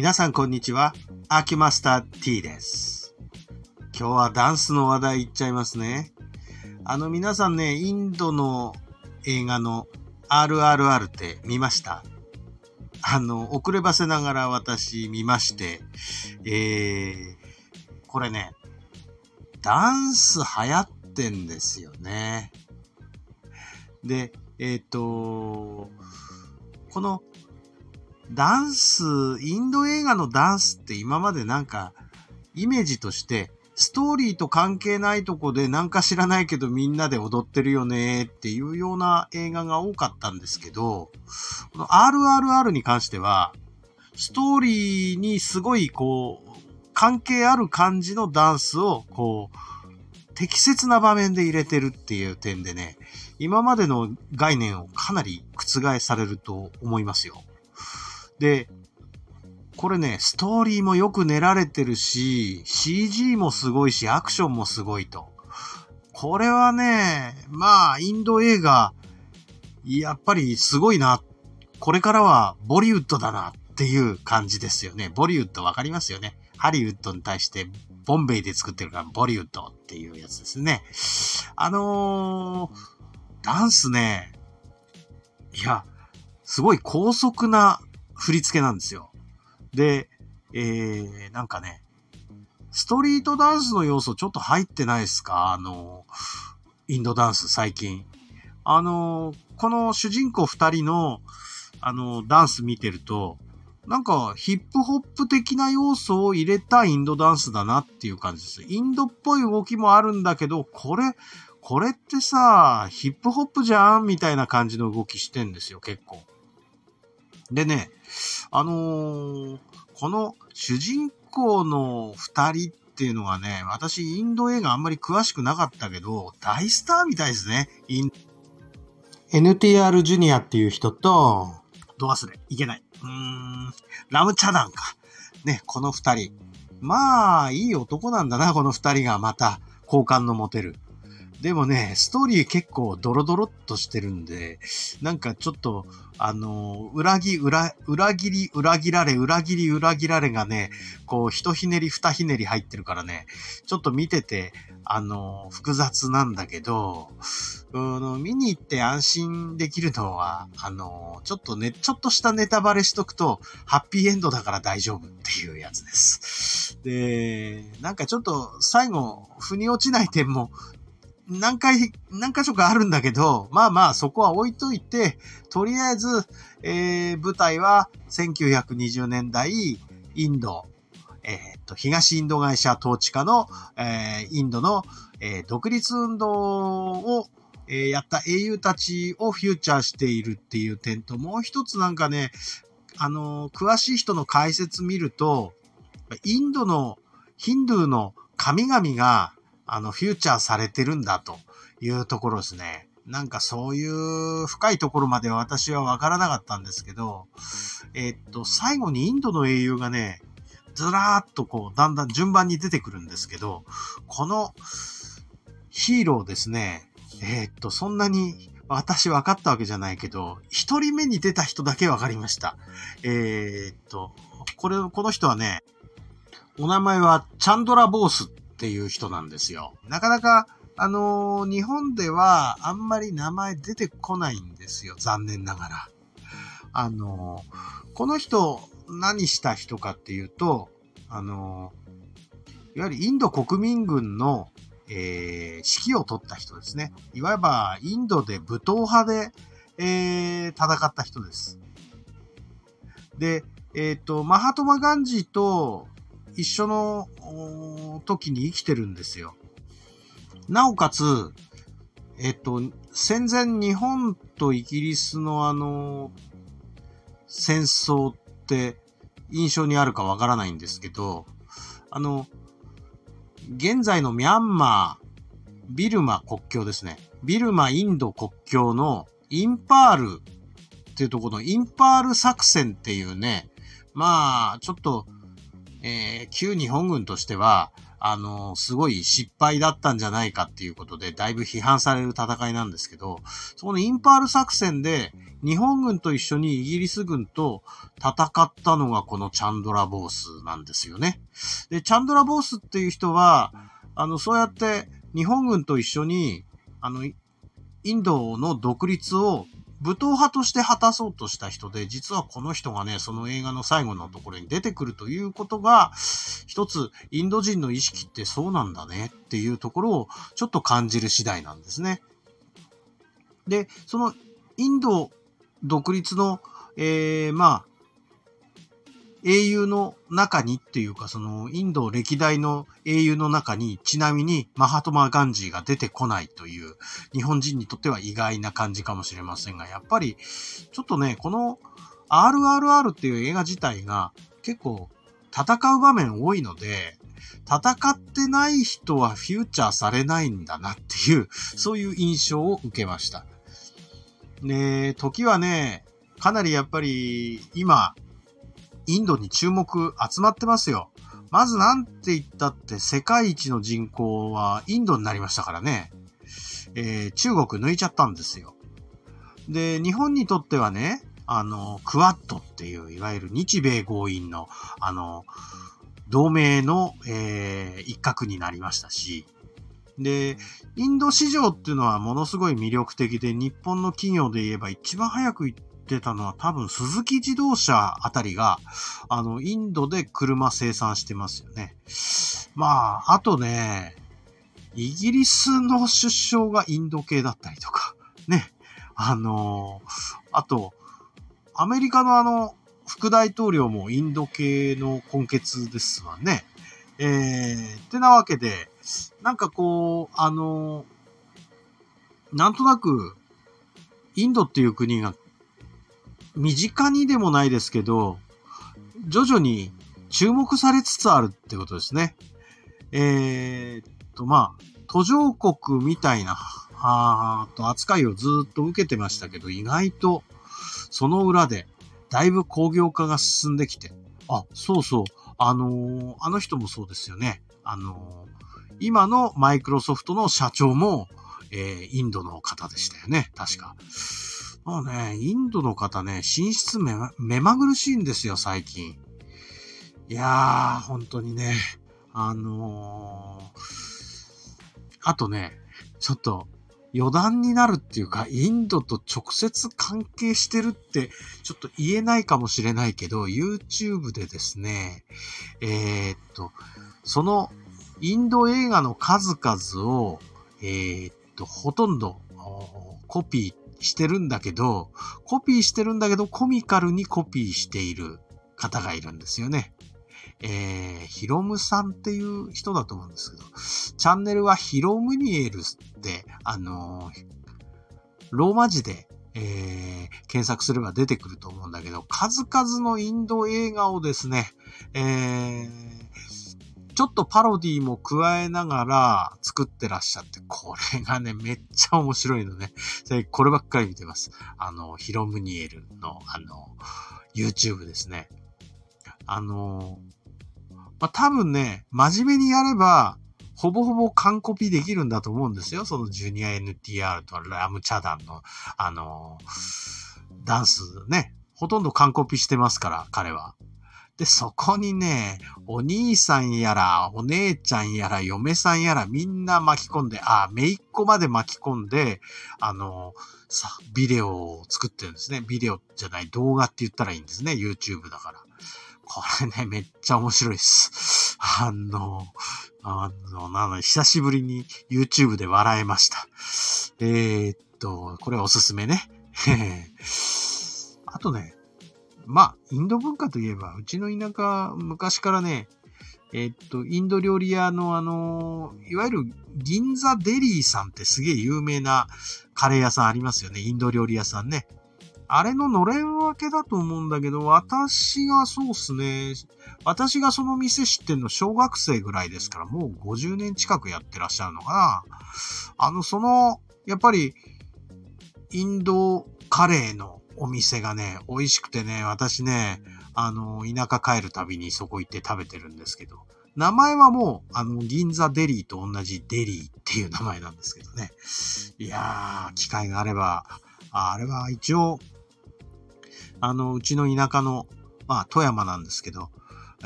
皆さんこんにちは。アキマスター T です。今日はダンスの話題いっちゃいますね。あの皆さんね、インドの映画の RRR って見ました？あの、遅ればせながら私見まして、えー、これね、ダンス流行ってんですよね。で、えっ、と、このダンス、インド映画のダンスって今までなんか、イメージとして、ストーリーと関係ないとこでなんか知らないけどみんなで踊ってるよねっていうような映画が多かったんですけど、この RRR に関しては、ストーリーにすごいこう、関係ある感じのダンスをこう、適切な場面で入れてるっていう点でね、今までの概念をかなり覆されると思いますよ。で、これね、ストーリーもよく練られてるし、CG もすごいし、アクションもすごいと。これはね、まあ、インド映画、やっぱりすごいな。これからはボリウッドだなっていう感じですよね。ボリウッドわかりますよね。ハリウッドに対して、ボンベイで作ってるからボリウッドっていうやつですね。あのー、ダンスね、いや、すごい高速な振り付けなんですよ。で、えー、なんかね、ストリートダンスの要素ちょっと入ってないですか？あの、インドダンス最近。あの、この主人公二人の、あの、ダンス見てると、なんかヒップホップ的な要素を入れたインドダンスだなっていう感じです。インドっぽい動きもあるんだけど、これ、これってさ、ヒップホップじゃん？みたいな感じの動きしてんですよ、結構。でね、あのー、この主人公の二人っていうのがね、私インド映画あんまり詳しくなかったけど、大スターみたいですね。NTR ジュニアっていう人と、ド忘れ、いけない。うーん、ラムチャダンか。ね、この二人。まあ、いい男なんだな、この二人がまた、好感の持てる。でもね、ストーリー結構ドロドロっとしてるんで、なんかちょっと、あの、裏切、裏、裏切り、裏切られ、裏切り、裏切られがね、こう、一ひねり、二ひねり入ってるからね、ちょっと見てて、あの、複雑なんだけど、うん、見に行って安心できるのは、あの、ちょっとね、ちょっとしたネタバレしとくと、ハッピーエンドだから大丈夫っていうやつです。で、なんかちょっと最後、腑に落ちない点も、何回、何箇所かあるんだけど、まあまあそこは置いといて、とりあえず、えー、舞台は1920年代、インド、えー、っと、東インド会社統治下の、えー、インドの、えー、独立運動を、えー、やった英雄たちをフューチャーしているっていう点と、もう一つなんかね、あのー、詳しい人の解説見ると、インドのヒンドゥーの神々が、あの、フューチャーされてるんだというところですね。なんかそういう深いところまでは私はわからなかったんですけど、え、っと、最後にインドの英雄がね、ずらーっとこう、だんだん順番に出てくるんですけど、このヒーローですね、え、っと、そんなに私分かったわけじゃないけど、一人目に出た人だけ分かりました。えー、っと、これ、この人はね、お名前はチャンドラ・ボースっっていう人なんですよ。なかなか、あのー、日本ではあんまり名前出てこないんですよ。残念ながら。あのー、この人、何した人かっていうと、あのー、いわゆるインド国民軍の、えー、指揮を取った人ですね。いわば、インドで武闘派で、え、戦った人です。で、えっ、と、マハトマ・ガンジーと一緒の時に生きてるんですよ。なおかつ、えっと、戦前日本とイギリスのあの、戦争って印象にあるかわからないんですけど、あの、現在のミャンマー、ビルマ国境ですね。ビルマインド国境のインパールっていうところのインパール作戦っていうね、まあ、ちょっと、えー、旧日本軍としては、あの、すごい失敗だったんじゃないかっていうことで、だいぶ批判される戦いなんですけど、そこのインパール作戦で、日本軍と一緒にイギリス軍と戦ったのがこのチャンドラ・ボースなんですよね。で、チャンドラ・ボースっていう人は、あの、そうやって日本軍と一緒に、あの、インドの独立を武闘派として果たそうとした人で、実はこの人がね、その映画の最後のところに出てくるということが、一つ、インド人の意識ってそうなんだねっていうところをちょっと感じる次第なんですね。で、そのインド独立の、えー、まあ、英雄の中にっていうか、そのインド歴代の英雄の中に、ちなみにマハトマ・ガンジーが出てこないという、日本人にとっては意外な感じかもしれませんが、やっぱり、ちょっとね、この RRR っていう映画自体が結構戦う場面多いので、戦ってない人はフューチャーされないんだなっていう、そういう印象を受けました。ね時はね、かなりやっぱり今、インドに注目集まってますよ。まずなんて言ったって世界一の人口はインドになりましたからね。えー、中国抜いちゃったんですよ。で、日本にとってはね、あの、クワッドっていう、いわゆる日米合意の、あの、同盟の、えー、一角になりましたし、で、インド市場っていうのはものすごい魅力的で、日本の企業で言えば一番早く行ってたのは多分鈴木自動車あたりが、あの、インドで車生産してますよね。まあ、あとね、イギリスの出生がインド系だったりとか、ね。あのあと、アメリカのあの、副大統領もインド系の根血ですわね。えー、ってなわけで、なんかこう、あのなんとなく、インドっていう国が身近にでもないですけど、徐々に注目されつつあるってことですね。えー、と、まあ、途上国みたいな、あと扱いをずっと受けてましたけど、意外と、その裏で、だいぶ工業化が進んできて、あ、そうそう、あのー、あの人もそうですよね。あのー、今のマイクロソフトの社長も、えー、インドの方でしたよね、確か。もうね、インドの方ね、寝室目目まぐるしいんですよ、最近。いやー、本当にね、あのー、あとね、ちょっと余談になるっていうか、インドと直接関係してるってちょっと言えないかもしれないけど、YouTube でですね、えー、っと、そのインド映画の数々を、えー、っと、ほとんどコピーしてるんだけど、コピーしてるんだけど、コミカルにコピーしている方がいるんですよね。えー、ヒロムさんっていう人だと思うんですけど、チャンネルはヒロムニエルって、あのー、ローマ字で、えー、検索すれば出てくると思うんだけど、数々のインド映画をですね、えー、ちょっとパロディも加えながら作ってらっしゃって、これがね、めっちゃ面白いのね。こればっかり見てます。あの、ヒロムニエルの、あの、YouTube ですね。あの、まあ、多分ね、真面目にやれば、ほぼほぼ完コピできるんだと思うんですよ。そのジュニア NTR とラムチャダンの、あの、ダンスね。ほとんど完コピしてますから、彼は。で、そこにね、お兄さんやら、お姉ちゃんやら、嫁さんやら、みんな巻き込んで、あ、めいっ子まで巻き込んで、あの、さ、ビデオを作ってるんですね。ビデオじゃない、動画って言ったらいいんですね。YouTube だから。これね、めっちゃ面白いです。あの、あの、なの久しぶりに YouTube で笑えました。えー、っと、これおすすめね。あとね、まあ、インド文化といえば、うちの田舎、昔からね、えっと、インド料理屋のあの、いわゆる銀座デリーさんってすげえ有名なカレー屋さんありますよね。インド料理屋さんね。あれののれん分けだと思うんだけど、私がそうっすね。私がその店知ってんの小学生ぐらいですから、もう50年近くやってらっしゃるのかな。あの、その、やっぱり、インドカレーのお店がね、美味しくてね、私ね、あの、田舎帰るたびにそこ行って食べてるんですけど、名前はもう、あの、銀座デリーと同じデリーっていう名前なんですけどね。いやー、機会があれば、あれは一応、あの、うちの田舎の、まあ、富山なんですけど、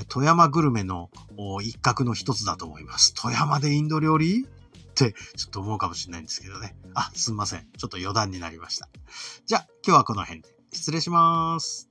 富山グルメの一角の一つだと思います。富山でインド料理？ってちょっと思うかもしれないんですけどね。あ、すんません。ちょっと余談になりました。じゃあ、今日はこの辺で。失礼します。